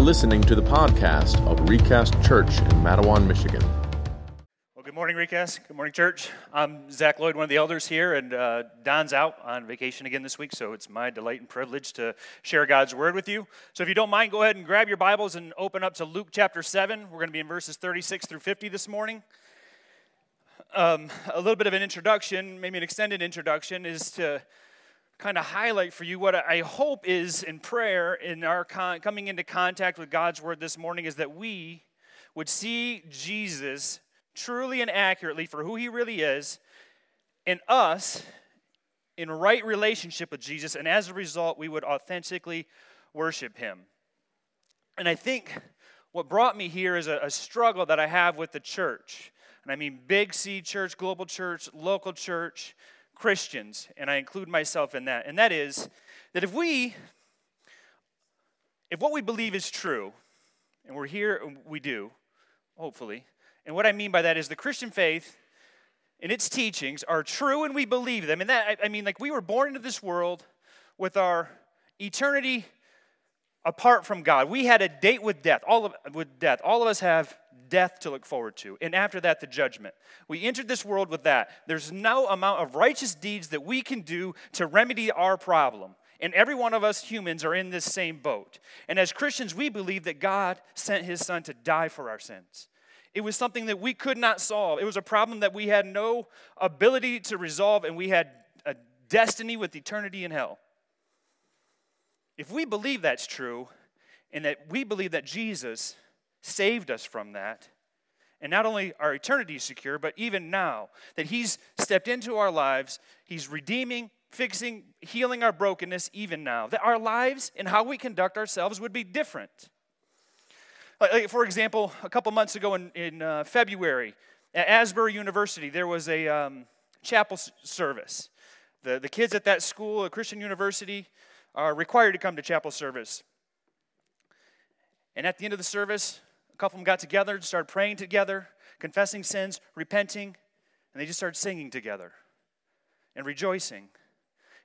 Are listening to the podcast of Recast Church in Mattawan, Michigan. Well, good morning, Recast. Good morning, church. I'm Zach Lloyd, one of the elders here, and uh, Don's out on vacation again this week, so it's my delight and privilege to share God's word with you. So if you don't mind, go ahead and grab your Bibles and open up to Luke chapter 7. We're going to be in verses 36 through 50 this morning. Um, a little bit of an introduction, maybe an extended introduction, is to kind of highlight for you what I hope is in prayer in our con- coming into contact with God's word this morning is that we would see Jesus truly and accurately for who he really is and us in right relationship with Jesus and as a result we would authentically worship him. And I think what brought me here is a, a struggle that I have with the church. And I mean big C church, global church, local church, Christians, and I include myself in that, and that is that if we, if what we believe is true, and we're here, we do, hopefully, and what I mean by that is the Christian faith and its teachings are true and we believe them. And that, I mean, like we were born into this world with our eternity apart from God. We had a date with death. All of with death. All of us have death to look forward to. And after that, the judgment. We entered this world with that. There's no amount of righteous deeds that we can do to remedy our problem. And every one of us humans are in this same boat. And as Christians, we believe that God sent his son to die for our sins. It was something that we could not solve. It was a problem that we had no ability to resolve, and we had a destiny with eternity in hell. If we believe that's true, and that we believe that Jesus saved us from that. And not only our eternity is secure, but even now, that He's stepped into our lives, He's redeeming, fixing, healing our brokenness even now. That our lives and how we conduct ourselves would be different. Like, for example, a couple months ago in, in uh, February, at Asbury University, there was a um, chapel service. The, the kids at that school, a Christian university, are required to come to chapel service. And at the end of the service, a couple of them got together and started praying together, confessing sins, repenting, and they just started singing together and rejoicing.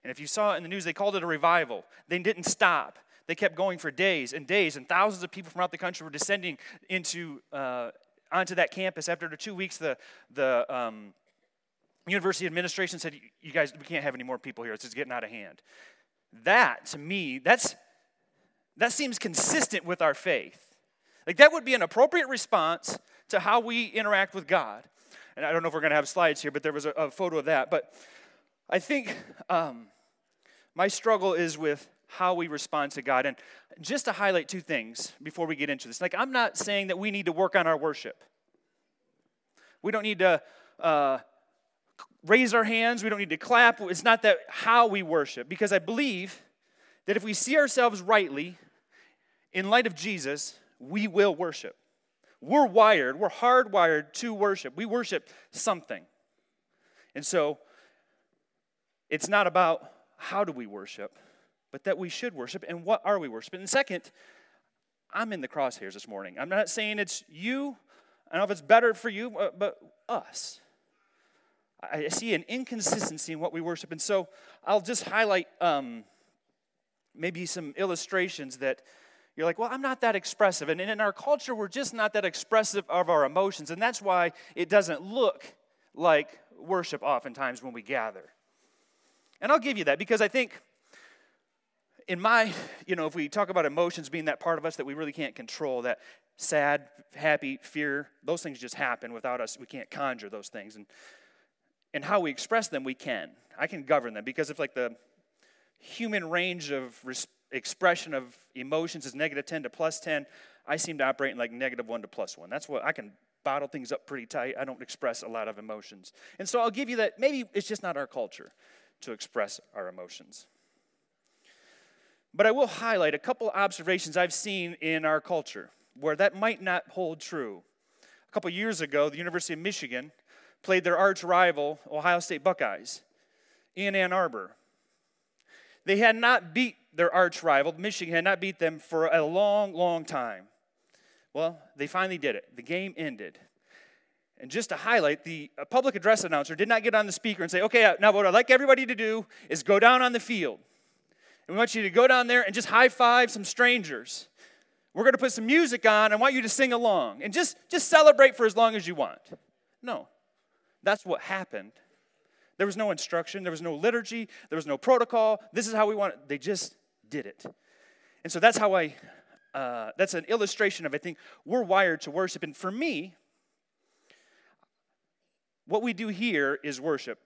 And if you saw it in the news, they called it a revival. They didn't stop. They kept going for days and days, and thousands of people from out the country were descending into uh, onto that campus. After two weeks, the the um, university administration said, "You guys, we can't have any more people here. It's just getting out of hand." That, to me, that's that seems consistent with our faith. Like that would be an appropriate response to how we interact with God. And I don't know if we're going to have slides here, but there was a, a photo of that. But I think um, my struggle is with how we respond to God. And just to highlight two things before we get into this. Like, I'm not saying that we need to work on our worship. We don't need to uh, raise our hands. We don't need to clap. It's not that how we worship, because I believe that if we see ourselves rightly in light of Jesus, we will worship. We're wired, we're hardwired to worship. We worship something. And so it's not about how do we worship, but that we should worship and what are we worshiping. And second, I'm in the crosshairs this morning. I'm not saying it's you, I don't know if it's better for you, but us. I see an inconsistency in what we worship. And so I'll just highlight um, maybe some illustrations that you're like, well, I'm not that expressive. And in our culture, we're just not that expressive of our emotions. And that's why it doesn't look like worship oftentimes when we gather. And I'll give you that because I think in my, you know, if we talk about emotions being that part of us that we really can't control, that sad, happy, fear, those things just happen without us. We can't conjure those things. And, and how we express them, we can. I can govern them because if like the human range of expression of emotions is negative 10 to plus 10, I seem to operate in like negative 1 to plus 1. That's what I can bottle things up pretty tight. I don't express a lot of emotions. And so I'll give you that maybe it's just not our culture to express our emotions. But I will highlight a couple observations I've seen in our culture where that might not hold true. A couple years ago, the University of Michigan played their arch rival, Ohio State Buckeyes, in Ann Arbor. They had not beat their arch rival, Michigan, had not beat them for a long, long time. Well, they finally did it. The game ended. And just to highlight, the public address announcer did not get on the speaker and say, okay, uh, now what I'd like everybody to do is go down on the field. And we want you to go down there and just high five some strangers. we're going to put some music on. I want you to sing along and just, just celebrate for as long as you want. No, that's what happened. There was no instruction, there was no liturgy, there was no protocol. This is how we want it. They just did it. And so that's how I, uh, that's an illustration of, I think, we're wired to worship. And for me, what we do here is worship.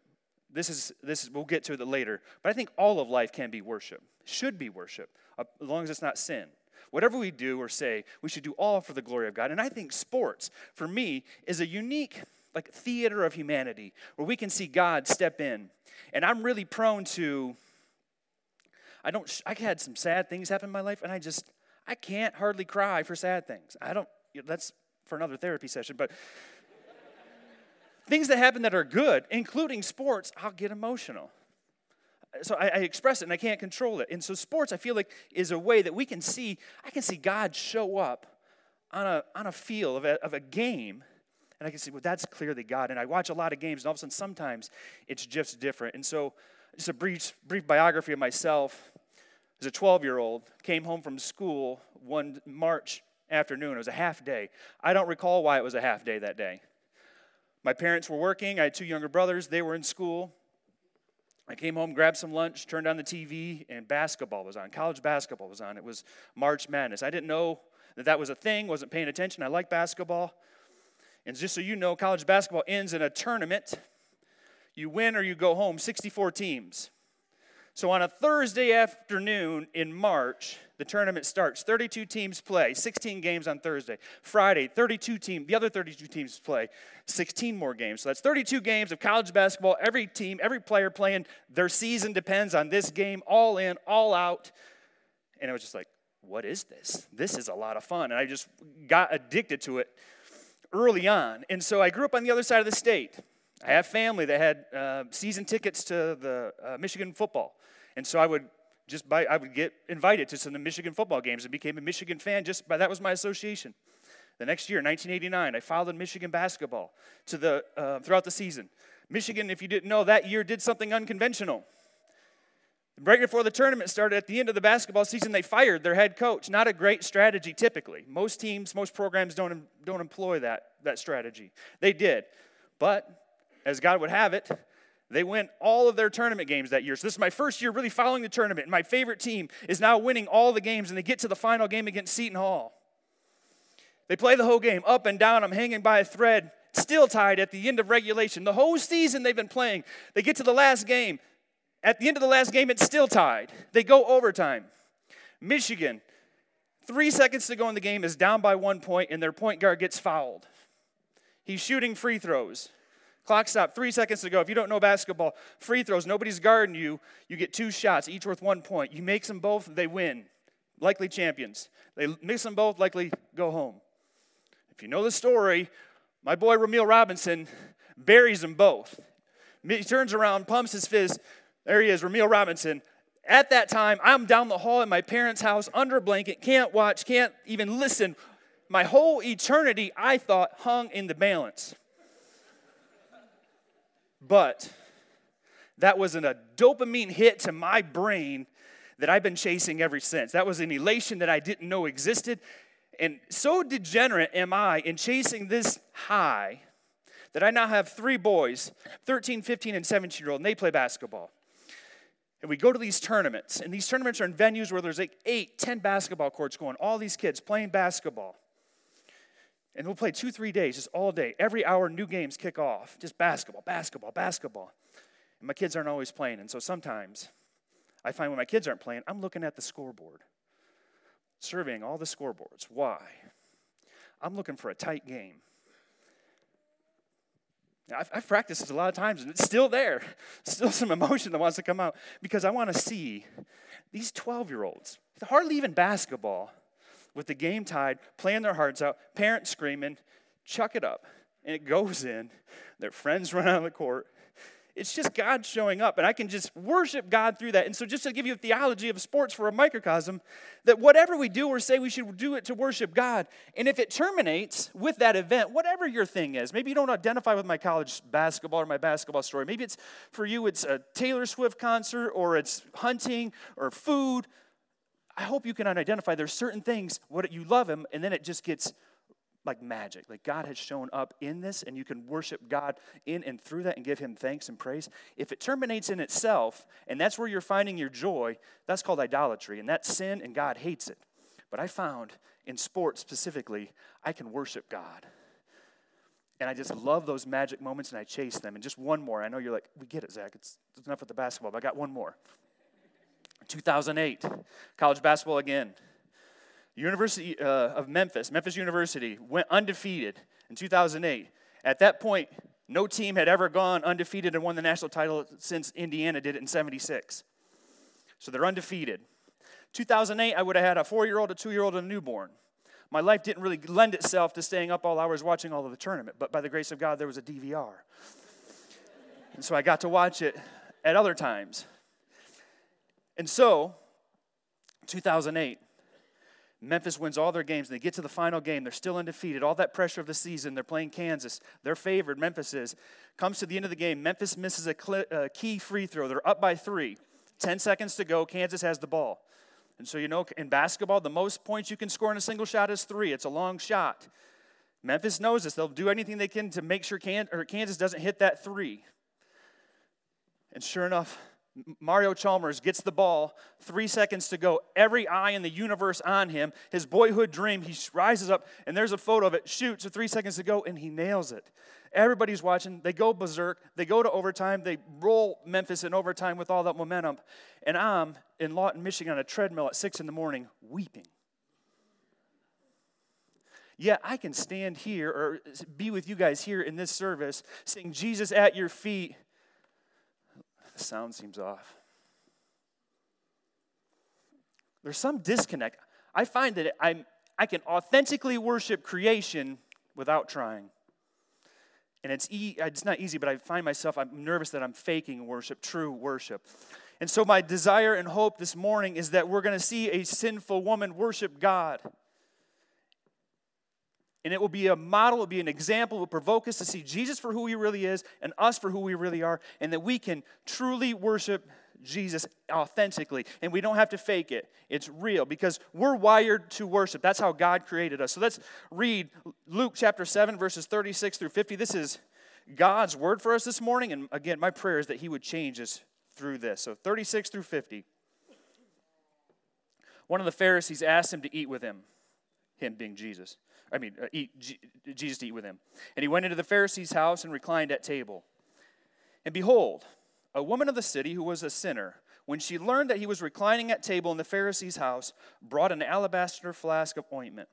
This is, this is, we'll get to it later. But I think all of life can be worship, should be worship, uh, as long as it's not sin. Whatever we do or say, we should do all for the glory of God. And I think sports, for me, is a unique like theater of humanity where we can see God step in. And I'm really prone to I don't I had some sad things happen in my life and I just I can't hardly cry for sad things. I don't that's for another therapy session, but things that happen that are good, including sports, I'll get emotional. So I, I, express it and I can't control it. And so sports, I feel like, is a way that we can see, I can see God show up on a, on a field of a, of a game and I can say, well, that's clearly God. And I watch a lot of games, and all of a sudden, sometimes it's just different. And so, just a brief, brief biography of myself. As a 12 year old, came home from school one March afternoon. It was a half day. I don't recall why it was a half day that day. My parents were working. I had two younger brothers. They were in school. I came home, grabbed some lunch, turned on the TV, and basketball was on. College basketball was on. It was March Madness. I didn't know that that was a thing, wasn't paying attention. I like basketball. And just so you know, college basketball ends in a tournament. You win or you go home, 64 teams. So on a Thursday afternoon in March, the tournament starts. 32 teams play, 16 games on Thursday. Friday, 32 teams, the other 32 teams play, 16 more games. So that's 32 games of college basketball. Every team, every player playing, their season depends on this game, all in, all out. And I was just like, what is this? This is a lot of fun. And I just got addicted to it early on. And so I grew up on the other side of the state. I have family that had uh, season tickets to the uh, Michigan football. And so I would just buy, I would get invited to some of the Michigan football games and became a Michigan fan just by that was my association. The next year, 1989, I followed Michigan basketball to the, uh, throughout the season. Michigan, if you didn't know, that year did something unconventional. Right before the tournament started, at the end of the basketball season, they fired their head coach. Not a great strategy typically. Most teams, most programs don't, don't employ that, that strategy. They did. But as God would have it, they win all of their tournament games that year. So this is my first year really following the tournament. And my favorite team is now winning all the games, and they get to the final game against Seton Hall. They play the whole game up and down. I'm hanging by a thread, still tied at the end of regulation. The whole season they've been playing. They get to the last game. At the end of the last game, it's still tied. They go overtime. Michigan, three seconds to go in the game, is down by one point, and their point guard gets fouled. He's shooting free throws. Clock stop, three seconds to go. If you don't know basketball, free throws, nobody's guarding you. You get two shots, each worth one point. You make them both, they win. Likely champions. They mix them both, likely go home. If you know the story, my boy Rumeal Robinson buries them both. He turns around, pumps his fist, there he is, Rumeal Robinson. At that time, I'm down the hall in my parents' house under a blanket, can't watch, can't even listen. My whole eternity, I thought, hung in the balance. But that was a dopamine hit to my brain that I've been chasing ever since. That was an elation that I didn't know existed. And so degenerate am I in chasing this high that I now have three boys 13, 15, and 17 year old, and they play basketball. And we go to these tournaments, and these tournaments are in venues where there's like eight, ten basketball courts going, all these kids playing basketball. And we'll play two, three days, just all day. Every hour, new games kick off. Just basketball, basketball, basketball. And my kids aren't always playing. And so sometimes I find when my kids aren't playing, I'm looking at the scoreboard, surveying all the scoreboards. Why? I'm looking for a tight game. I've, I've practiced this a lot of times, and it's still there. Still some emotion that wants to come out because I want to see these 12 year olds, hardly even basketball, with the game tied, playing their hearts out, parents screaming, chuck it up. And it goes in. Their friends run out of the court. It's just God showing up, and I can just worship God through that. And so, just to give you a theology of sports for a microcosm, that whatever we do or say, we should do it to worship God. And if it terminates with that event, whatever your thing is, maybe you don't identify with my college basketball or my basketball story. Maybe it's for you, it's a Taylor Swift concert or it's hunting or food. I hope you can identify there's certain things, what you love Him, and then it just gets like magic. Like God has shown up in this, and you can worship God in and through that and give Him thanks and praise. If it terminates in itself, and that's where you're finding your joy, that's called idolatry, and that's sin, and God hates it. But I found in sports specifically, I can worship God. And I just love those magic moments and I chase them. And just one more. I know you're like, we get it, Zach. It's, it's enough with the basketball, but I got one more. 2008, college basketball again. University uh, of Memphis, Memphis University, went undefeated in 2008. At that point, no team had ever gone undefeated and won the national title since Indiana did it in 76. So they're undefeated. 2008, I would have had a four year old, a two year old, and a newborn. My life didn't really lend itself to staying up all hours watching all of the tournament, but by the grace of God, there was a DVR. And so I got to watch it at other times. And so, 2008, Memphis wins all their games. And they get to the final game. They're still undefeated. All that pressure of the season. They're playing Kansas. They're favored. Memphis is. Comes to the end of the game. Memphis misses a, cl- a key free throw. They're up by three. 10 seconds to go. Kansas has the ball. And so, you know, in basketball, the most points you can score in a single shot is three. It's a long shot. Memphis knows this. They'll do anything they can to make sure Kansas doesn't hit that three. And sure enough, Mario Chalmers gets the ball, three seconds to go. Every eye in the universe on him. His boyhood dream, he rises up, and there's a photo of it, shoots with three seconds to go, and he nails it. Everybody's watching. They go berserk. They go to overtime. They roll Memphis in overtime with all that momentum. And I'm in Lawton, Michigan on a treadmill at six in the morning weeping. Yeah, I can stand here or be with you guys here in this service, sing Jesus at your feet the sound seems off. There's some disconnect. I find that I'm, I can authentically worship creation without trying. And it's, e- uh, it's not easy, but I find myself, I'm nervous that I'm faking worship, true worship. And so, my desire and hope this morning is that we're going to see a sinful woman worship God. And it will be a model, it will be an example, it will provoke us to see Jesus for who he really is and us for who we really are, and that we can truly worship Jesus authentically. And we don't have to fake it, it's real because we're wired to worship. That's how God created us. So let's read Luke chapter 7, verses 36 through 50. This is God's word for us this morning. And again, my prayer is that he would change us through this. So 36 through 50. One of the Pharisees asked him to eat with him, him being Jesus. I mean, uh, eat, G- Jesus to eat with him. And he went into the Pharisee's house and reclined at table. And behold, a woman of the city who was a sinner, when she learned that he was reclining at table in the Pharisee's house, brought an alabaster flask of ointment.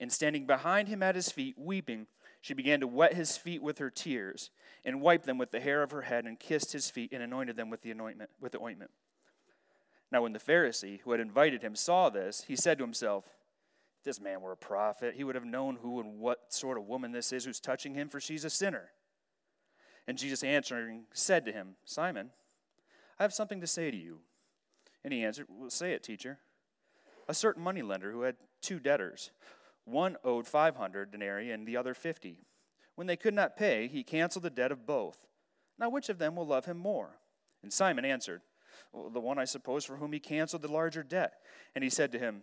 And standing behind him at his feet, weeping, she began to wet his feet with her tears, and wiped them with the hair of her head, and kissed his feet, and anointed them with the anointment with the ointment. Now when the Pharisee who had invited him saw this, he said to himself, this man were a prophet, he would have known who and what sort of woman this is who's touching him, for she's a sinner. And Jesus answering said to him, Simon, I have something to say to you. And he answered, Well, say it, teacher. A certain moneylender who had two debtors. One owed 500 denarii and the other 50. When they could not pay, he canceled the debt of both. Now, which of them will love him more? And Simon answered, well, The one, I suppose, for whom he canceled the larger debt. And he said to him,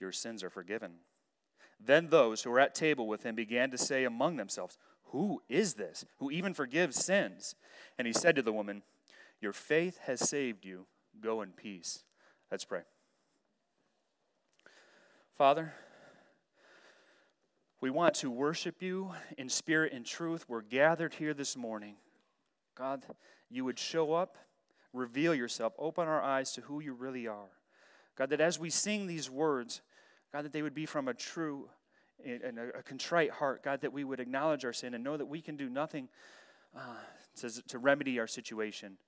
your sins are forgiven. Then those who were at table with him began to say among themselves, Who is this who even forgives sins? And he said to the woman, Your faith has saved you. Go in peace. Let's pray. Father, we want to worship you in spirit and truth. We're gathered here this morning. God, you would show up, reveal yourself, open our eyes to who you really are. God, that as we sing these words, God, that they would be from a true and a, contrite heart. God, that we would acknowledge our sin and know that we can do nothing uh, to, to remedy our situation.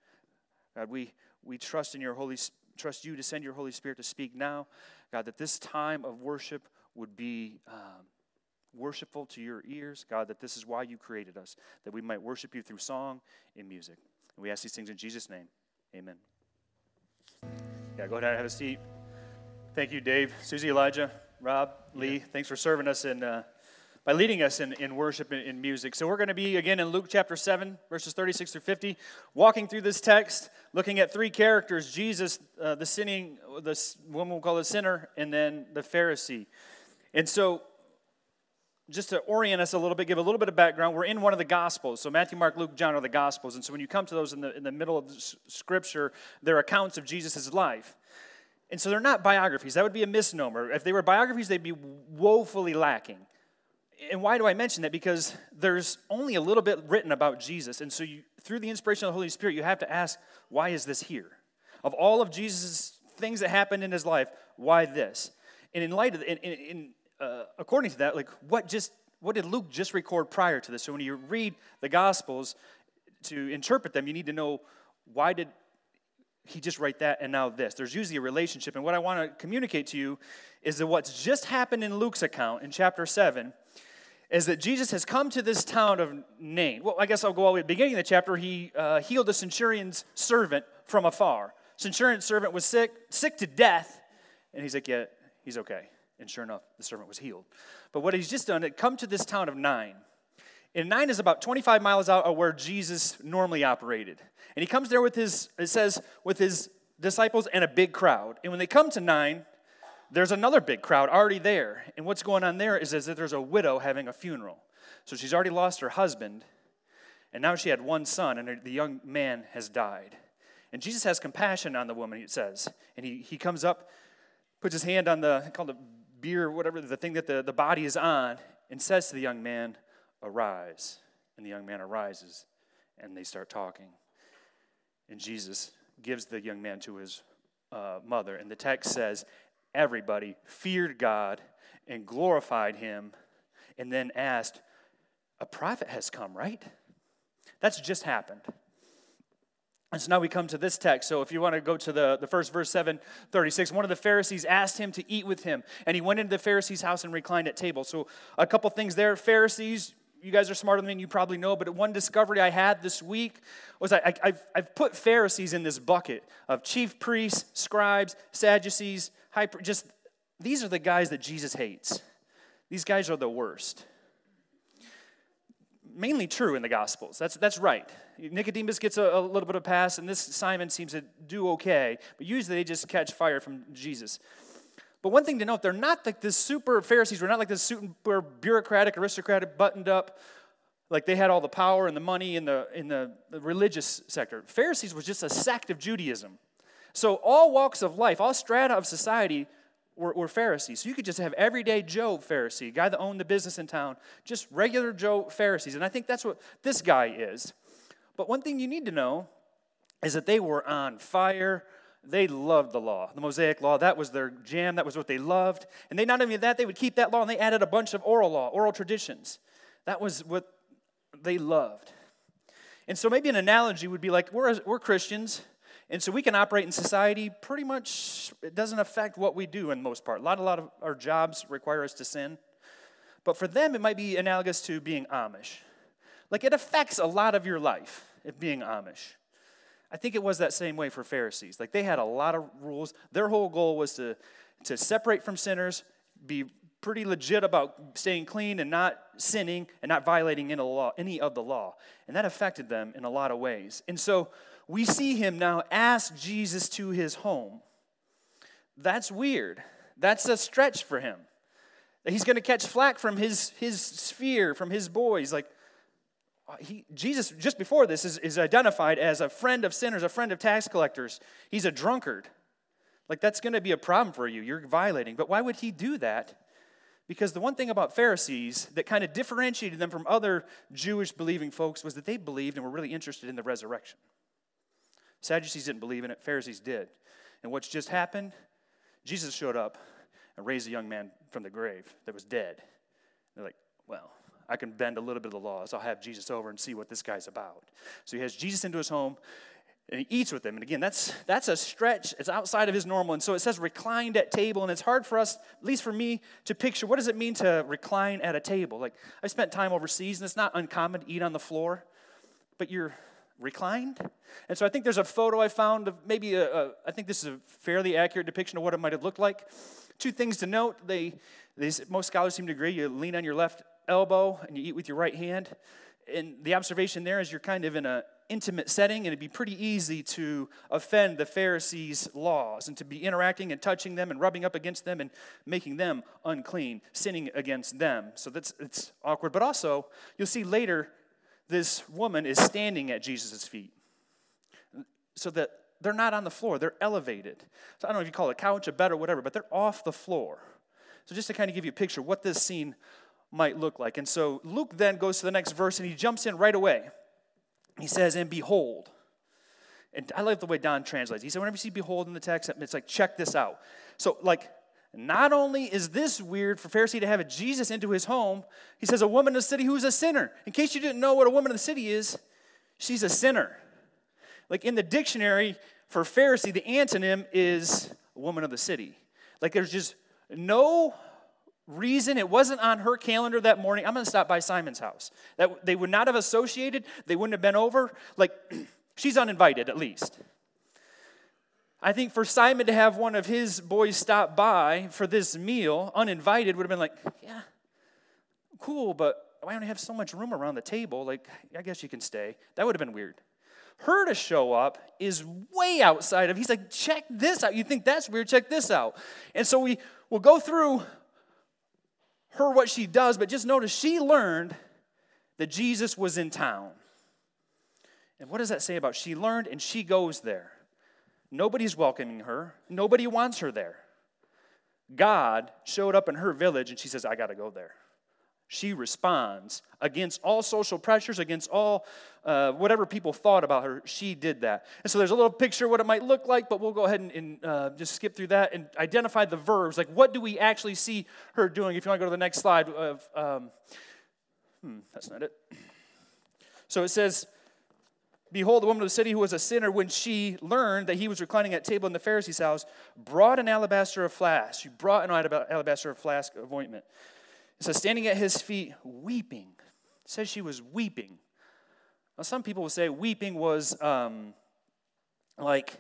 God, we, we trust in your Holy trust you to send your Holy Spirit to speak now. God, that this time of worship would be um, worshipful to your ears. God, that this is why you created us, that we might worship you through song and music. And we ask these things in Jesus' name. Amen. Yeah, go ahead and have a seat. Thank you, Dave, Susie, Elijah, Rob, Lee. Yeah. Thanks for serving us in. Uh, by leading us in, in worship and in music. So, we're going to be again in Luke chapter 7, verses 36 through 50, walking through this text, looking at three characters Jesus, uh, the sinning, the woman we'll call the sinner, and then the Pharisee. And so, just to orient us a little bit, give a little bit of background, we're in one of the Gospels. So Matthew, Mark, Luke, John are the Gospels. And so when you come to those in the, in the middle of the Scripture, they're accounts of Jesus' life. And so they're not biographies. That would be a misnomer. If they were biographies, they'd be woefully lacking. And why do I mention that? Because there's only a little bit written about Jesus. And so you, through the inspiration of the Holy Spirit, you have to ask, why is this here? Of all of Jesus' things that happened in his life, why this? And in light of, in, in, in uh, according to that, like what just what did Luke just record prior to this? So when you read the Gospels to interpret them, you need to know why did he just write that and now this? There's usually a relationship. And what I want to communicate to you is that what's just happened in Luke's account in chapter 7 is that Jesus has come to this town of Nain. Well, I guess I'll go all the way the beginning of the chapter. He uh, healed a centurion's servant from afar. Centurion's servant was sick, sick to death, and he's like, yeah, he's okay. And sure enough, the servant was healed. But what he's just done, it come to this town of Nain. And Nain is about 25 miles out of where Jesus normally operated. And he comes there with his, it says, with his disciples and a big crowd. And when they come to Nain, there's another big crowd already there. And what's going on there is, is that there's a widow having a funeral. So she's already lost her husband, and now she had one son, and the young man has died. And Jesus has compassion on the woman, it says. And he, he comes up, puts his hand on the, called the bier, whatever, the thing that the, the body is on, and says to the young man, Arise. And the young man arises, and they start talking. And Jesus gives the young man to his uh, mother. And the text says, Everybody feared God and glorified him, and then asked, A prophet has come, right? That's just happened. And so now we come to this text. So if you want to go to the, the first verse 736, one of the Pharisees asked him to eat with him. And he went into the Pharisee's house and reclined at table. So a couple things there. Pharisees, you guys are smarter than me, you probably know, but one discovery I had this week was I, have I've put Pharisees in this bucket of chief priests, scribes, Sadducees, high, just these are the guys that Jesus hates. These guys are the worst mainly true in the Gospels. That's, that's right. Nicodemus gets a, a, little bit of pass, and this Simon seems to do okay, but usually they just catch fire from Jesus. But one thing to note, they're not like this super Pharisees, were not like this super bureaucratic, aristocratic, buttoned up, like they had all the power and the money in the, in the, the religious sector. Pharisees was just a sect of Judaism. So all walks of life, all strata of society were, were Pharisees. So you could just have everyday Joe Pharisee, guy that owned the business in town, just regular Joe Pharisees. And I think that's what this guy is. But one thing you need to know is that they were on fire. They loved the law, the Mosaic law. That was their jam. That was what they loved. And they not only that, they would keep that law and they added a bunch of oral law, oral traditions. That was what they loved. And so maybe an analogy would be like we're, we're Christians, and so we can operate in society pretty much, it doesn't affect what we do in most part. A lot, a lot of our jobs require us to sin. But for them, it might be analogous to being Amish. Like it affects a lot of your life, being Amish. I think it was that same way for Pharisees. Like they had a lot of rules. Their whole goal was to, to separate from sinners, be pretty legit about staying clean and not sinning and not violating any, law, any of the law. And that affected them in a lot of ways. And so we see him now ask Jesus to his home. That's weird. That's a stretch for him. He's going to catch flack from his, his sphere, from his boys. Like, Uh, he, Jesus, just before this, is, is identified as a friend of sinners, a friend of tax collectors. He's a drunkard. Like, that's going to be a problem for you. You're violating. But why would he do that? Because the one thing about Pharisees that kind of differentiated them from other Jewish believing folks was that they believed and were really interested in the resurrection. Sadducees didn't believe in it, Pharisees did. And what's just happened? Jesus showed up and raised a young man from the grave that was dead. They're like, well, I can bend a little bit of the laws. I'll have Jesus over and see what this guy's about. So he has Jesus into his home. and he eats with them. And again, that's, that's a stretch. It's outside of his normal. And so it says reclined at table. And it's hard for us, at least for me, to picture what does it mean to recline at a table? Like, I spent time overseas, and it's not uncommon to eat on the floor, but you're reclined. And so I think there's a photo I found of maybe a, a I think this is a fairly accurate depiction of what it might have looked like. Two things to note. They, they, most scholars seem to agree you lean on your left elbow and you eat with your right hand. And the observation there is you're kind of in an intimate setting, and it'd be pretty easy to offend the Pharisees' laws and to be interacting and touching them and rubbing up against them and making them unclean, sinning against them. So that's it's awkward. But also, you'll see later, this woman is standing at Jesus' feet. So that they're not on the floor, they're elevated. So I don't know if you call it a couch, a bed, or whatever, but they're off the floor. So just to kind of give you a picture what this scene might look like. And so Luke then goes to the next verse and he jumps in right away. He says, And behold. And I love the way Don translates. He said, whenever you see behold in the text, it's like, check this out. So, like, not only is this weird for Pharisee to have a Jesus into his home, he says, a woman in the city who's a sinner. In case you didn't know what a woman in the city is, she's a sinner. Like in the dictionary for Pharisee, the antonym is woman of the city. Like there's just no reason it wasn't on her calendar that morning i'm going to stop by simon's house. That they would not have associated they wouldn't have been over like she's uninvited at least. I think for simon to have one of his boys stop by for this meal uninvited would have been like yeah cool but why don't have so much room around the table? Like i guess you can stay. That would have been weird. Her to show up is way outside of he's like check this out. You think that's weird? Check this out. And so we will go through her what she does, but just notice she learned that Jesus was in town. And what does that say about she learned and she goes there? Nobody's welcoming her, nobody wants her there. God showed up in her village and she says, I got to go there she responds against all social pressures, against all uh, whatever people thought about her. She did that. And so there's a little picture of what it might look like, but we'll go ahead and, and uh, just skip through that and identify the verbs. Like, what do we actually see her doing? If you want to go to the next slide, of, um, hmm, that's not it. So it says, Behold, the woman of the city who was a sinner, when she learned that he was reclining at table in the Pharisee's house, brought an alabaster of flask. She brought an alabaster of flask of ointment. So standing at his feet, weeping. It says she was weeping. Now, some people will say weeping was um, like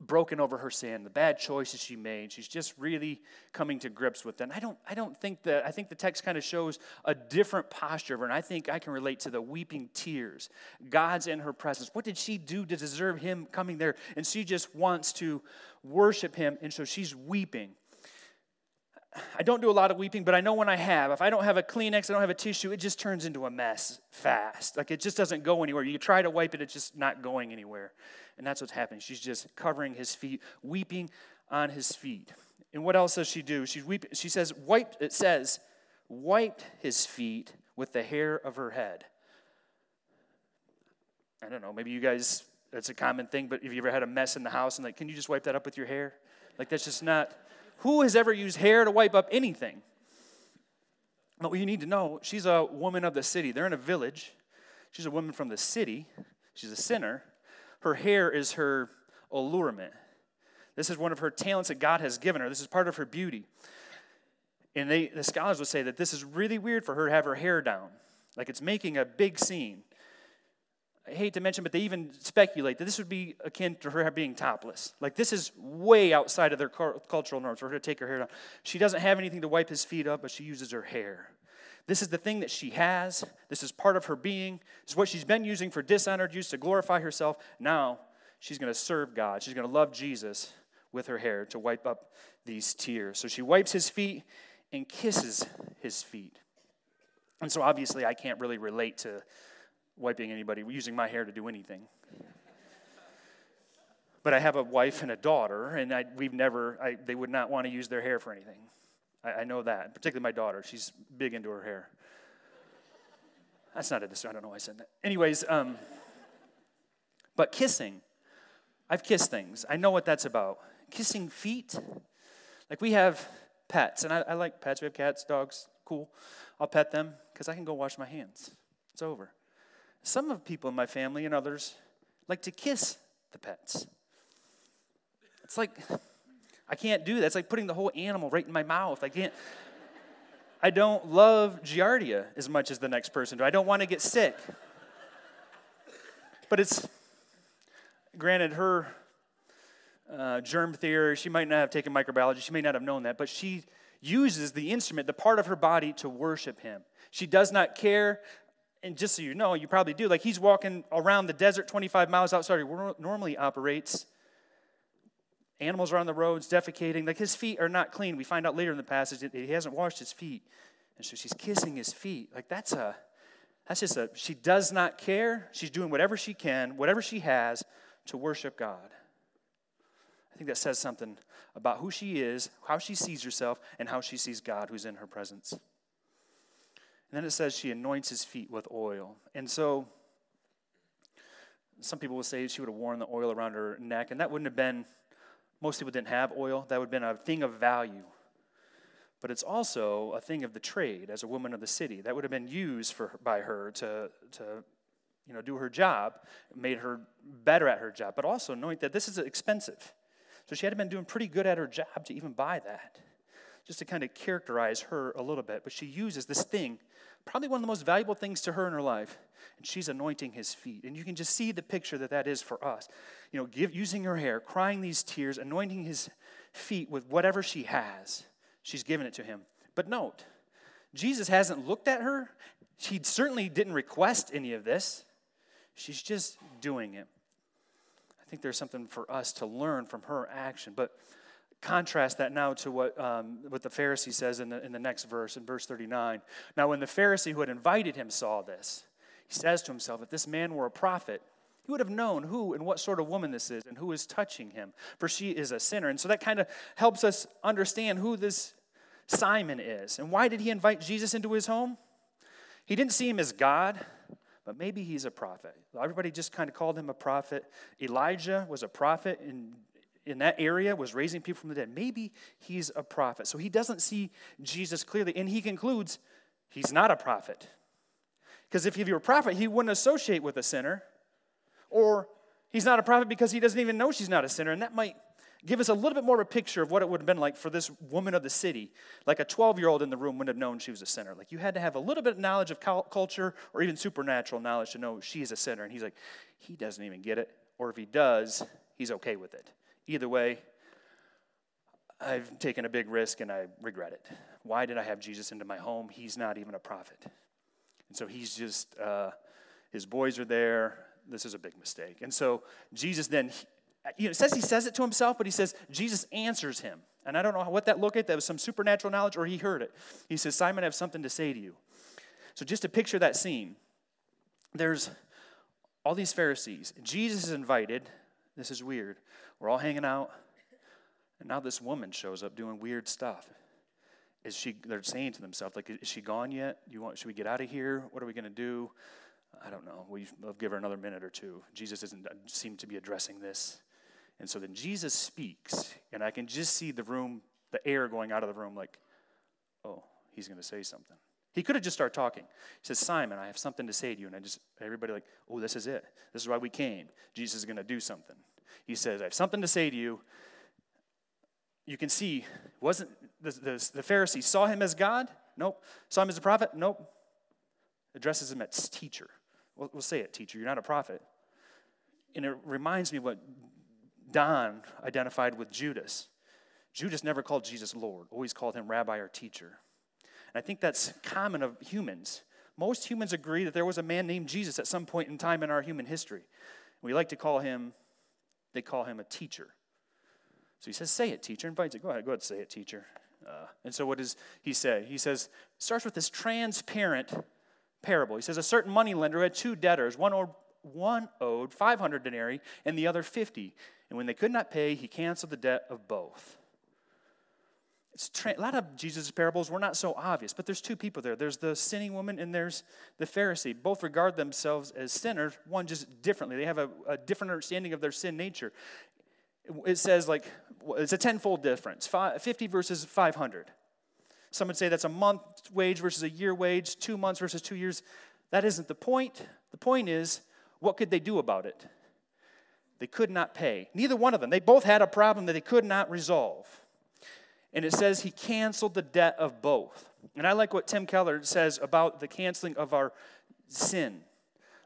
broken over her sin, the bad choices she made. She's just really coming to grips with them. I don't, I don't think that, I think the text kind of shows a different posture of her, and I think I can relate to the weeping tears. God's in her presence. What did she do to deserve him coming there? And she just wants to worship him, and so she's weeping. I don't do a lot of weeping, but I know when I have, if I don't have a Kleenex, I don't have a tissue, it just turns into a mess fast. Like it just doesn't go anywhere. You try to wipe it, it's just not going anywhere. And that's what's happening. She's just covering his feet, weeping on his feet. And what else does she do? She's weeping. She says, wipe, it says, wiped his feet with the hair of her head. I don't know, maybe you guys, that's a common thing, but have you ever had a mess in the house and like, can you just wipe that up with your hair? Like that's just not who has ever used hair to wipe up anything? But what you need to know, she's a woman of the city. They're in a village. She's a woman from the city. She's a sinner. Her hair is her allurement. This is one of her talents that God has given her. This is part of her beauty. And they, the scholars would say that this is really weird for her to have her hair down. Like it's making a big scene. I hate to mention, but they even speculate that this would be akin to her being topless. Like this is way outside of their cultural norms for her to take her hair down. She doesn't have anything to wipe his feet up, but she uses her hair. This is the thing that she has. This is part of her being. This is what she's been using for dishonored use to glorify herself. Now she's going to serve God. She's going to love Jesus with her hair to wipe up these tears. So she wipes his feet and kisses his feet. And so obviously, I can't really relate to wiping anybody, using my hair to do anything. But I have a wife and a daughter, and I, we've never, I, they would not want to use their hair for anything. I, I know that, particularly my daughter. She's big into her hair. That's not a I don't know why I said that. Anyways, um, but kissing, I've kissed things. I know what that's about. Kissing feet, like we have pets, and I, I like pets. We have cats, dogs, cool. I'll pet them because I can go wash my hands. It's over. Some of people in my family and others like to kiss the pets. It's like, I can't do that. It's like putting the whole animal right in my mouth. I can't. I don't love Giardia as much as the next person do. I don't want to get sick. But it's, granted, her uh, germ theory, she might not have taken microbiology, she may not have known that, but she uses the instrument, the part of her body, to worship him. She does not care. And just so you know, you probably do, like he's walking around the desert 25 miles outside where normally operates. Animals are on the roads, defecating. Like his feet are not clean. We find out later in the passage that he hasn't washed his feet. And so she's kissing his feet. Like that's a, that's just a, she does not care. She's doing whatever she can, whatever she has to worship God. I think that says something about who she is, how she sees herself, and how she sees God who's in her presence. And then it says she anoints his feet with oil. And so some people will say she would have worn the oil around her neck, and that wouldn't have been, most people didn't have oil. That would have been a thing of value. But it's also a thing of the trade as a woman of the city. That would have been used for, by her to, to you know, do her job, made her better at her job, but also knowing that this is expensive. So she had to been doing pretty good at her job to even buy that, just to kind of characterize her a little bit. But she uses this thing, probably one of the most valuable things to her in her life, and she's anointing his feet. And you can just see the picture that that is for us. You know, give, using her hair, crying these tears, anointing his feet with whatever she has. She's given it to him. But note, Jesus hasn't looked at her. She certainly didn't request any of this. She's just doing it. I think there's something for us to learn from her action. But contrast that now to what, um, what the Pharisee says in the, in the next verse, in verse 39. Now, when the Pharisee who had invited him saw this, he says to himself, If this man were a prophet, he would have known who and what sort of woman this is and who is touching him, for she is a sinner. And so that kind of helps us understand who this Simon is. And why did he invite Jesus into his home? He didn't see him as God but maybe he's a prophet. Everybody just kind of called him a prophet. Elijah was a prophet in, in that area, was raising people from the dead. Maybe he's a prophet. So he doesn't see Jesus clearly, and he concludes he's not a prophet. Because if he were a prophet, he wouldn't associate with a sinner, or he's not a prophet because he doesn't even know she's not a sinner, and that might give us a little bit more of a picture of what it would have been like for this woman of the city. Like a 12 year old in the room wouldn't have known she was a sinner. Like you had to have a little bit of knowledge of culture or even supernatural knowledge to know she's a sinner. And he's like, he doesn't even get it. Or if he does, he's okay with it. Either way, I've taken a big risk and I regret it. Why did I have Jesus into my home? He's not even a prophet. And so he's just, uh, his boys are there. This is a big mistake. And so Jesus then you know, it says he says it to himself, but he says Jesus answers him. And I don't know what that looked like. That was some supernatural knowledge, or he heard it. He says, Simon, I have something to say to you. So just to picture that scene, there's all these Pharisees. Jesus is invited. This is weird. We're all hanging out. And now this woman shows up doing weird stuff. Is she, they're saying to themselves, like, is she gone yet? You want, should we get out of here? What are we going to do? I don't know. We'll give her another minute or two. Jesus doesn't uh, seem to be addressing this. And so then Jesus speaks, and I can just see the room, the air going out of the room, like, oh, he's going to say something. He could have just started talking. He says, Simon, I have something to say to you. And I just, everybody like, oh, this is it. This is why we came. Jesus is going to do something. He says, I have something to say to you. You can see, wasn't the, the, the Pharisee saw him as God? Nope. Saw him as a prophet? Nope. Addresses him as teacher. We'll, we'll say it, teacher. You're not a prophet. And it reminds me what Don identified with Judas. Judas never called Jesus Lord, always called him rabbi or teacher. And I think that's common of humans. Most humans agree that there was a man named Jesus at some point in time in our human history. We like to call him, they call him a teacher. So he says, Say it, teacher. Invites it. Go ahead, go ahead, say it, teacher. Uh, and so what does he say? He says, starts with this transparent parable. He says, A certain money lender had two debtors. One owed, one owed 500 denarii and the other 50. And when they could not pay, he canceled the debt of both. A lot of Jesus' parables were not so obvious, but there's two people there. There's the sinning woman and there's the Pharisee. Both regard themselves as sinners, one just differently. They have a, a different understanding of their sin nature. It says, like, it's a tenfold difference 50 versus 500. Some would say that's a month wage versus a year wage, two months versus two years. That isn't the point. The point is, what could they do about it? They could not pay. Neither one of them. They both had a problem that they could not resolve. And it says he canceled the debt of both. And I like what Tim Keller says about the canceling of our sin.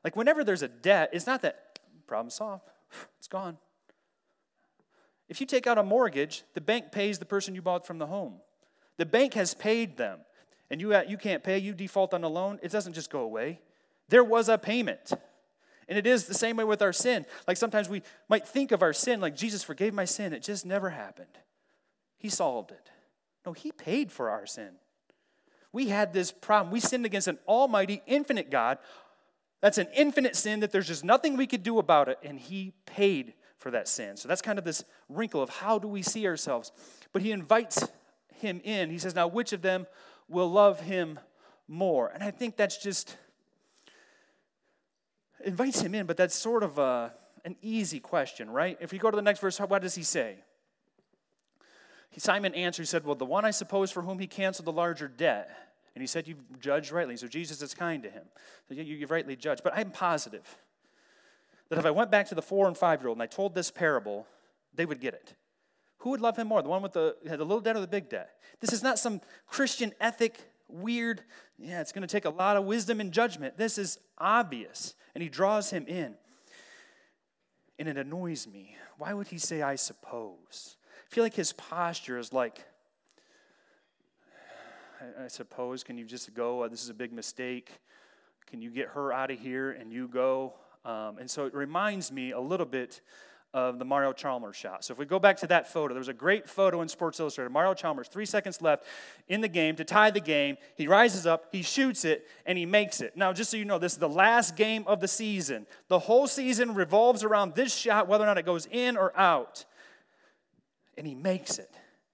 Like, whenever there's a debt, it's not that problem solved, it's gone. If you take out a mortgage, the bank pays the person you bought from the home. The bank has paid them, and you, you can't pay, you default on a loan, it doesn't just go away. There was a payment. And it is the same way with our sin. Like sometimes we might think of our sin like Jesus forgave my sin. It just never happened. He solved it. No, He paid for our sin. We had this problem. We sinned against an almighty, infinite God. That's an infinite sin that there's just nothing we could do about it, and He paid for that sin. So that's kind of this wrinkle of how do we see ourselves. But He invites Him in. He says, Now, which of them will love Him more? And I think that's just invites him in, but that's sort of a, an easy question, right? If you go to the next verse, what does he say? Simon answered, he said, Well, the one I suppose for whom he canceled the larger debt. And he said, You've judged rightly. So Jesus is kind to him. So yeah, you've rightly judged. But I'm positive that if I went back to the four and five year old and I told this parable, they would get it. Who would love him more? The one with the, the little debt or the big debt? This is not some Christian ethic, weird, yeah, it's going to take a lot of wisdom and judgment. This is obvious. And he draws him in. And it annoys me. Why would he say, I suppose? I feel like his posture is like, I, I suppose, can you just go? Uh, this is a big mistake. Can you get her out of here and you go? Um, and so it reminds me a little bit of the Mario Chalmers shot. So if we go back to that photo, there was a great photo in Sports Illustrated. Mario Chalmers, three seconds left in the game to tie the game. He rises up, he shoots it, and he makes it. Now, just so you know, this is the last game of the season. The whole season revolves around this shot, whether or not it goes in or out and he makes it.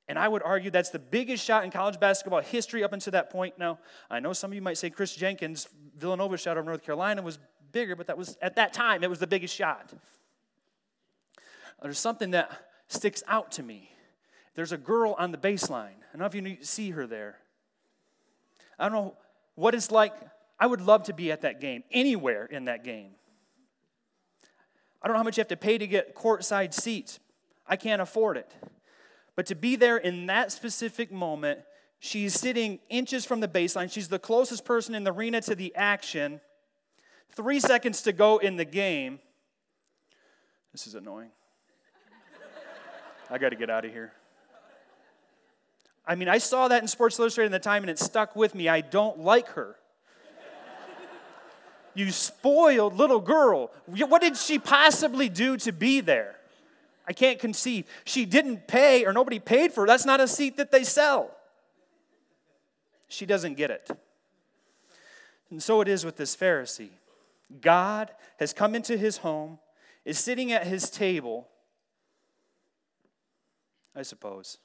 And I would argue that's the biggest shot in college basketball history up until that point. Now, I know some of you might say Kris Jenkins, Villanova shot over North Carolina was bigger, but that was at that time it was the biggest shot. There's something that sticks out to me. There's a girl on the baseline. I don't know if you see her there. I don't know what it's like. I would love to be at that game, anywhere in that game. I don't know how much you have to pay to get courtside seats. I can't afford it. But to be there in that specific moment, she's sitting inches from the baseline. She's the closest person in the arena to the action. Three seconds to go in the game. This is annoying. I got to get out of here. I mean, I saw that in Sports Illustrated at the time and it stuck with me. I don't like her. you spoiled little girl. What did she possibly do to be there? I can't conceive. She didn't pay or nobody paid for her. That's not a seat that they sell. She doesn't get it. And so it is with this Pharisee. God has come into his home, is sitting at his table. I suppose.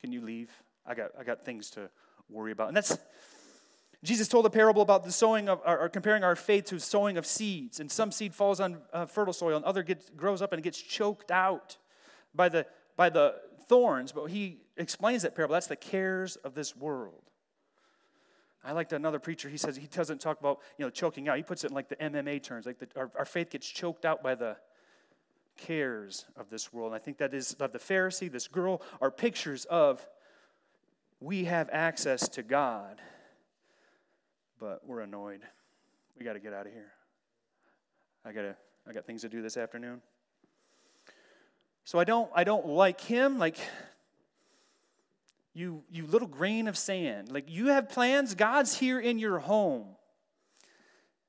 Can you leave? I got, I got things to worry about. And that's Jesus told a parable about the sowing of, or, comparing our faith to sowing of seeds. And some seed falls on uh, fertile soil, and other gets, grows up and gets choked out by the, by the thorns. But he explains that parable. That's the cares of this world. I liked another preacher. He says he doesn't talk about you know choking out. He puts it in like the MMA terms. Like the, our, our faith gets choked out by the cares of this world. And I think that is of the Pharisee, this girl, are pictures of we have access to God but we're annoyed. We got to get out of here. I got to I got things to do this afternoon. So I don't I don't like him like you you little grain of sand. Like you have plans, God's here in your home.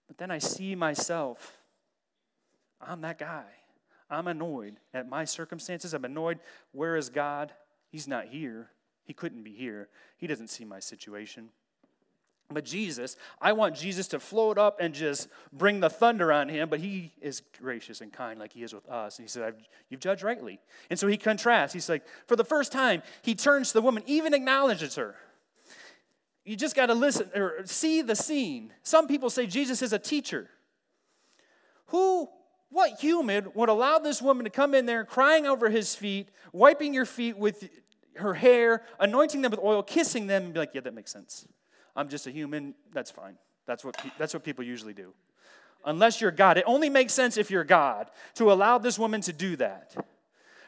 But then I see myself I'm that guy. I'm annoyed at my circumstances. I'm annoyed. Where is God? He's not here. He couldn't be here. He doesn't see my situation. But Jesus, I want Jesus to float up and just bring the thunder on him, but he is gracious and kind like he is with us. And he said, You've judged rightly. And so he contrasts. He's like, For the first time, he turns to the woman, even acknowledges her. You just got to listen or see the scene. Some people say Jesus is a teacher. Who, what human would allow this woman to come in there crying over his feet, wiping your feet with her hair, anointing them with oil, kissing them, and be like, Yeah, that makes sense. I'm just a human, that's fine. That's what, that's what people usually do. unless you're God. It only makes sense if you're God to allow this woman to do that.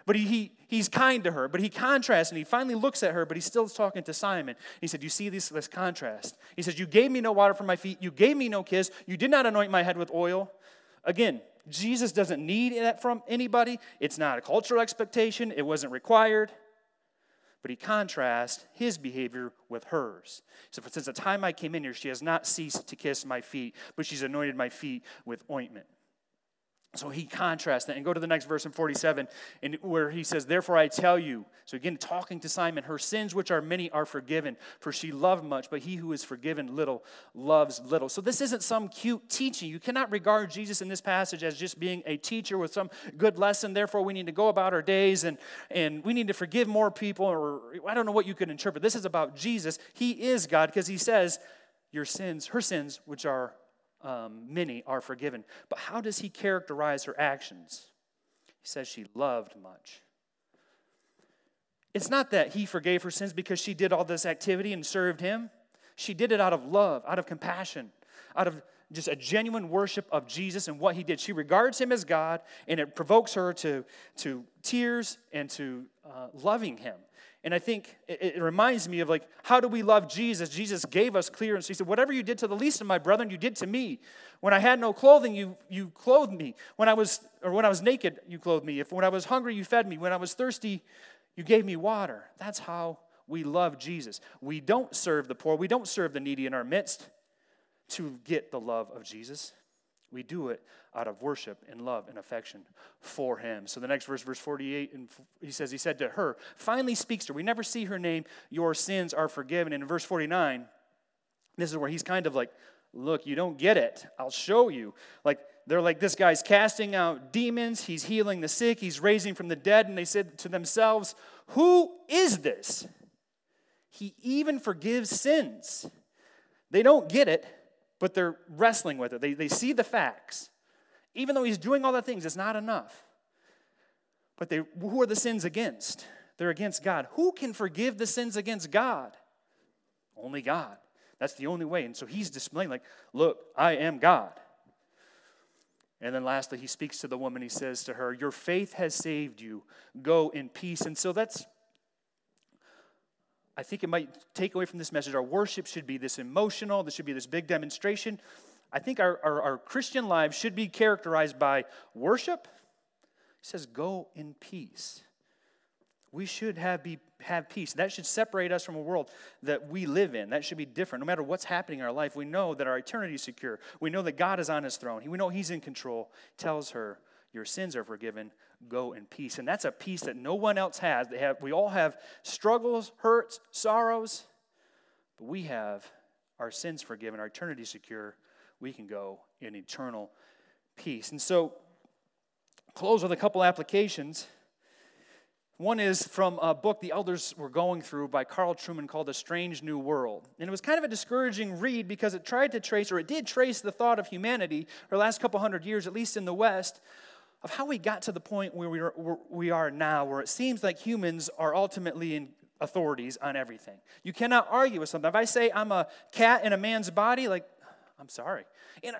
But he, he, he's kind to her, but he contrasts and he finally looks at her, but he's still talking to Simon. He said, You see this, this contrast? He says, You gave me no water for my feet, you gave me no kiss, you did not anoint my head with oil. Again, Jesus doesn't need that from anybody. It's not a cultural expectation, it wasn't required. But he contrasts his behavior with hers. So, since the time I came in here, she has not ceased to kiss my feet, but she's anointed my feet with ointment. So he contrasts that and go to the next verse in 47 and where he says, Therefore I tell you, so again talking to Simon, her sins which are many are forgiven, for she loved much, but he who is forgiven little loves little. So this isn't some cute teaching. You cannot regard Jesus in this passage as just being a teacher with some good lesson. Therefore, we need to go about our days and, and we need to forgive more people, or I don't know what you could interpret. This is about Jesus. He is God because he says, Your sins, her sins, which are um, many are forgiven. But how does he characterize her actions? He says she loved much. It's not that he forgave her sins because she did all this activity and served him. She did it out of love, out of compassion, out of just a genuine worship of Jesus and what he did. She regards him as God, and it provokes her to, to tears and to uh, loving him. And I think it, it, reminds me of like, how do we love Jesus? Jesus gave us clearance. He said, Whatever you did to the least of my brethren, you did to me. When I had no clothing, you, you clothed me. When I was, or when I was naked, you clothed me. If when I was hungry, you fed me. When I was thirsty, you gave me water. That's how we love Jesus. We don't serve the poor, we don't serve the needy in our midst to get the love of Jesus. We do it out of worship and love and affection for him. So the next verse, verse 48, and he says, He said to her, finally speaks to her. We never see her name, Your sins are forgiven. And in verse 49, this is where he's kind of like, Look, you don't get it. I'll show you. Like, they're like, This guy's casting out demons, he's healing the sick, he's raising from the dead. And they said to themselves, Who is this? He even forgives sins. They don't get it but they're wrestling with it. They, they see the facts. Even though he's doing all the things, it's not enough. But they, who are the sins against? They're against God. Who can forgive the sins against God? Only God. That's the only way. And so he's displaying, like, look, I am God. And then lastly, he speaks to the woman. He says to her, Your faith has saved you. Go in peace. And so that's I think it might take away from this message. Our worship should be this emotional, this should be this big demonstration. I think our, our, our Christian lives should be characterized by worship. He says, Go in peace. We should have, be, have peace. That should separate us from a world that we live in. That should be different. No matter what's happening in our life, we know that our eternity is secure. We know that God is on his throne. We know he's in control. Tells her, Your sins are forgiven go in peace. And that's a peace that no one else has. They have, we all have struggles, hurts, sorrows, but we have our sins forgiven, our eternity secure. We can go in eternal peace. And so, close with a couple applications. One is from a book the elders were going through by Carl Trueman called A Strange New World. And it was kind of a discouraging read because it tried to trace, or it did trace, the thought of humanity for the last couple hundred years, at least in the West, of how we got to the point where we are, where we are now, where it seems like humans are ultimately in authorities on everything. You cannot argue with something. If I say I'm a cat in a man's body, like, I'm sorry. And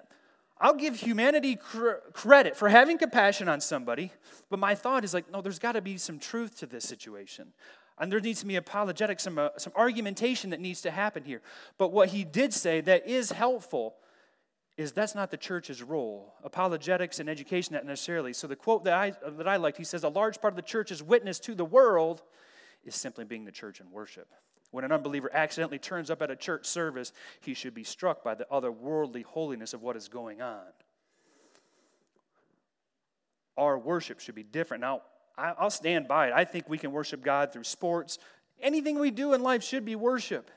I'll give humanity cr- credit for having compassion on somebody, but my thought is like, no, there's got to be some truth to this situation. And there needs to be apologetic, some, uh, some argumentation that needs to happen here. But what he did say that is helpful is that's not the church's role. Apologetics and education, not necessarily. So the quote that I, that I liked, he says, a large part of the church's witness to the world is simply being the church in worship. When an unbeliever accidentally turns up at a church service, he should be struck by the otherworldly holiness of what is going on. Our worship should be different. Now, I'll stand by it. I think we can worship God through sports. Anything we do in life should be worship,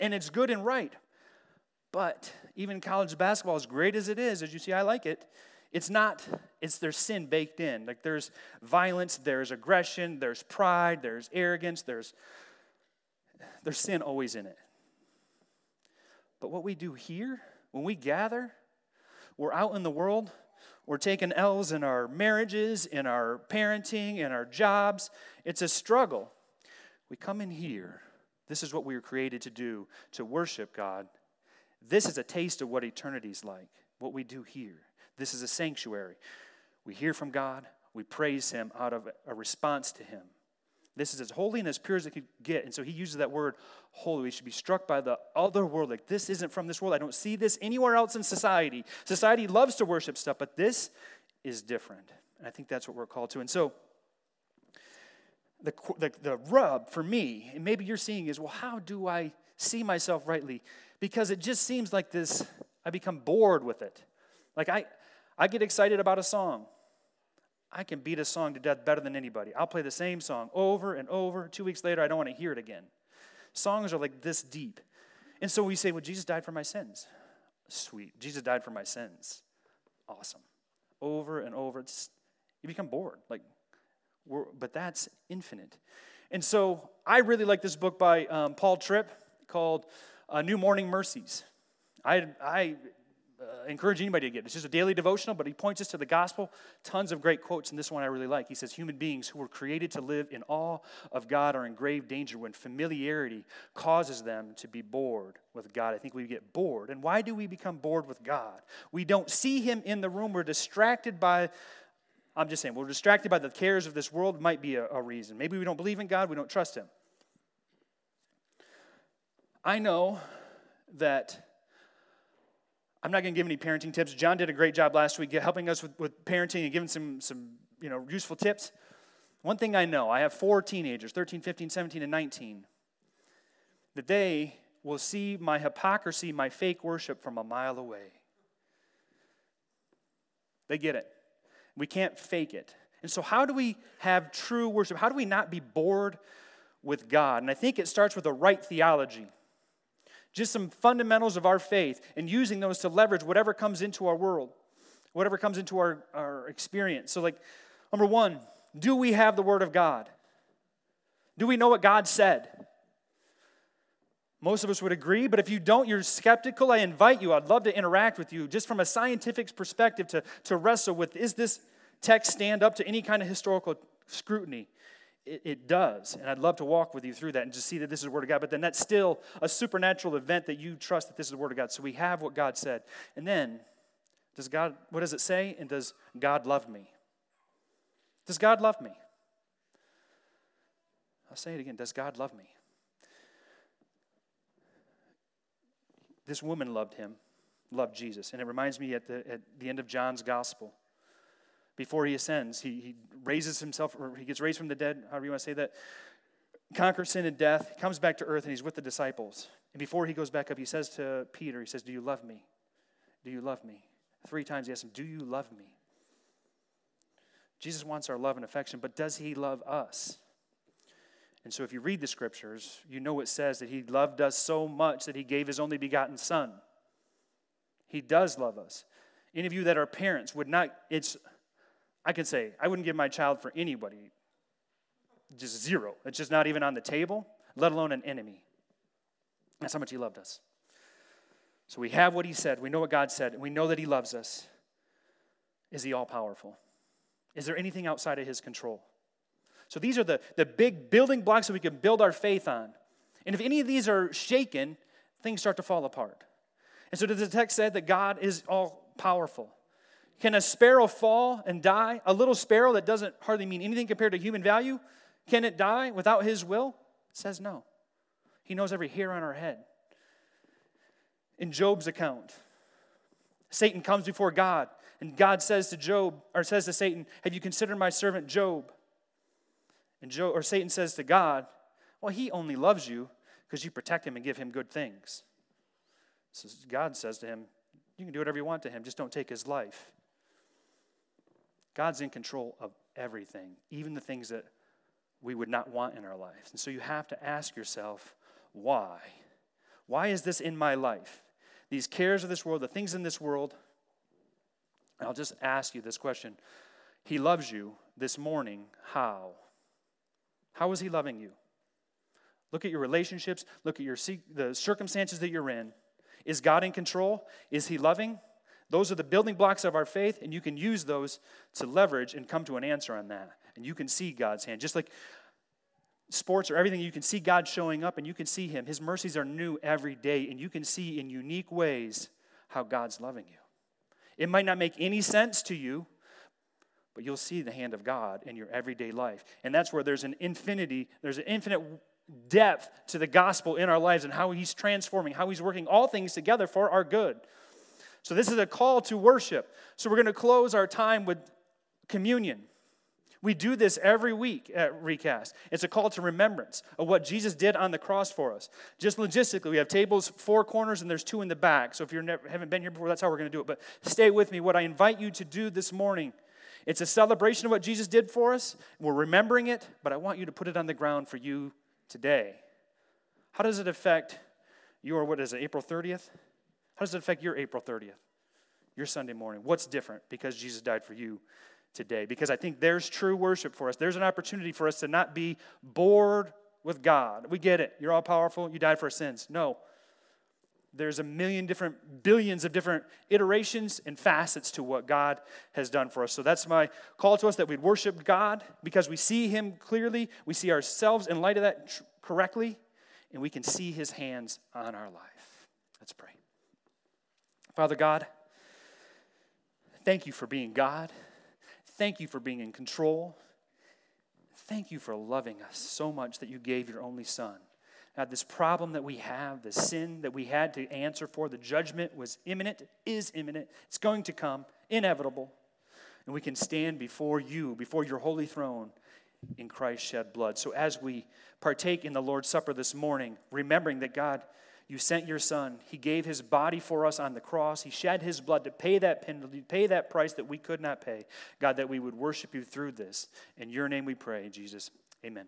and it's good and right. But even college basketball, as great as it is, as you see, I like it, it's not, it's there's sin baked in. Like there's violence, there's aggression, there's pride, there's arrogance, there's, there's sin always in it. But what we do here, when we gather, we're out in the world, we're taking L's in our marriages, in our parenting, in our jobs. It's a struggle. We come in here. This is what we were created to do to worship God this is a taste of what eternity's like, what we do here. This is a sanctuary. We hear from God, we praise Him out of a response to Him. This is as holy and as pure as it could get. And so he uses that word holy. We should be struck by the other world. Like, this isn't from this world. I don't see this anywhere else in society. Society loves to worship stuff, but this is different. And I think that's what we're called to. And so, the, the, the rub for me, and maybe you're seeing, is well, how do I see myself rightly? Because it just seems like this, I become bored with it. Like, I, I get excited about a song. I can beat a song to death better than anybody. I'll play the same song over and over. Two weeks later, I don't want to hear it again. Songs are like this deep. And so we say, well, Jesus died for my sins. Sweet. Jesus died for my sins. Awesome. Over and over. It's, you become bored. Like, but that's infinite. And so I really like this book by um, Paul Tripp called uh, New Morning Mercies. I, I uh, encourage anybody to get it. It's just a daily devotional, but he points us to the gospel. Tons of great quotes, and this one I really like. He says, Human beings who were created to live in awe of God are in grave danger when familiarity causes them to be bored with God. I think we get bored. And why do we become bored with God? We don't see him in the room. We're distracted by I'm just saying, we're distracted by the cares of this world, might be a, a, reason. Maybe we don't believe in God, we don't trust Him. I know that I'm not going to give any parenting tips. John did a great job last week helping us with, with parenting and giving some, some you know, useful tips. One thing I know I have four teenagers 13, 15, 17, and 19 that they will see my hypocrisy, my fake worship from a mile away. They get it. We can't fake it. And so, how do we have true worship? How do we not be bored with God? And I think it starts with a right theology just some fundamentals of our faith and using those to leverage whatever comes into our world, whatever comes into our, our experience. So, like, number one, do we have the Word of God? Do we know what God said? Most of us would agree, but if you don't, you're skeptical. I invite you, I'd love to interact with you just from a scientific perspective to, to wrestle with is this text stand up to any kind of historical scrutiny? It, it, does. And I'd love to walk with you through that and just see that this is the Word of God. But then that's still a supernatural event that you trust that this is the Word of God. So we have what God said. And then, does God, what does it say? And does God love me? Does God love me? I'll say it again. Does God love me? This woman loved him, loved Jesus. And it reminds me at the, at the end of John's gospel before he ascends. He, he raises himself, or he gets raised from the dead, however you want to say that, conquers sin and death, comes back to earth, and he's with the disciples. And before he goes back up, he says to Peter, he says, Do you love me? Do you love me? Three times he asks him, Do you love me? Jesus wants our love and affection, but does he love us? And so if you read the scriptures, you know it says that he loved us so much that he gave his only begotten son. He does love us. Any of you that are parents would not, it's I can say, I wouldn't give my child for anybody. Just zero. It's just not even on the table, let alone an enemy. That's how much He loved us. So we have what He said. We know what God said. And we know that He loves us. Is He all powerful? Is there anything outside of His control? So these are the, the big building blocks that we can build our faith on. And if any of these are shaken, things start to fall apart. And so the text say that God is all powerful? Can a sparrow fall and die? A little sparrow that doesn't hardly mean anything compared to human value, can it die without his will? It says no. He knows every hair on our head. In Job's account, Satan comes before God, and God says to Job, or says to Satan, Have you considered my servant Job? And Job, or Satan says to God, Well, he only loves you because you protect him and give him good things. So God says to him, You can do whatever you want to him, just don't take his life. God's in control of everything, even the things that we would not want in our lives. And so you have to ask yourself, why? Why is this in my life? These cares of this world, the things in this world. I'll just ask you this question. He loves you this morning. How? How is He loving you? Look at your relationships, look at your the circumstances that you're in. Is God in control? Is He loving? Those are the building blocks of our faith, and you can use those to leverage and come to an answer on that. And you can see God's hand. Just like sports or everything, you can see God showing up and you can see Him. His mercies are new every day, and you can see in unique ways how God's loving you. It might not make any sense to you, but you'll see the hand of God in your everyday life. And that's where there's an infinity, there's an infinite depth to the gospel in our lives and how he's transforming, how he's working all things together for our good. So, this is a call to worship. So, we're going to close our time with communion. We do this every week at Recast. It's a call to remembrance of what Jesus did on the cross for us. Just logistically, we have tables four corners and there's two in the back. So if you haven't been here before, that's how we're going to do it. But stay with me. What I invite you to do this morning, it's a celebration of what Jesus did for us. We're remembering it, but I want you to put it on the ground for you today. How does it affect your, what is it, April 30th? How does it affect your April 30th? Your Sunday morning? What's different because Jesus died for you today because I think there's true worship for us. There's an opportunity for us to not be bored with God. We get it. You're all powerful. You died for our sins. No. There's a million different, billions of different iterations and facets to what God has done for us. So that's my call to us that we'd worship God because we see Him clearly. We see ourselves in light of that tr- correctly, and we can see His hands on our life. Let's pray. Father God, thank you for being God. Thank you for being in control. Thank you for loving us so much that you gave your only son. God, this problem that we have, the sin that we had to answer for, the judgment was imminent, is imminent, it's going to come, inevitable. And we can stand before you, before your holy throne in Christ's shed blood. So as we partake in the Lord's Supper this morning, remembering that God, you sent your son. He gave his body for us on the cross. He shed his blood to pay that penalty, pay that price that we could not pay. God, that we would worship you through this. In your name we pray, Jesus. Amen.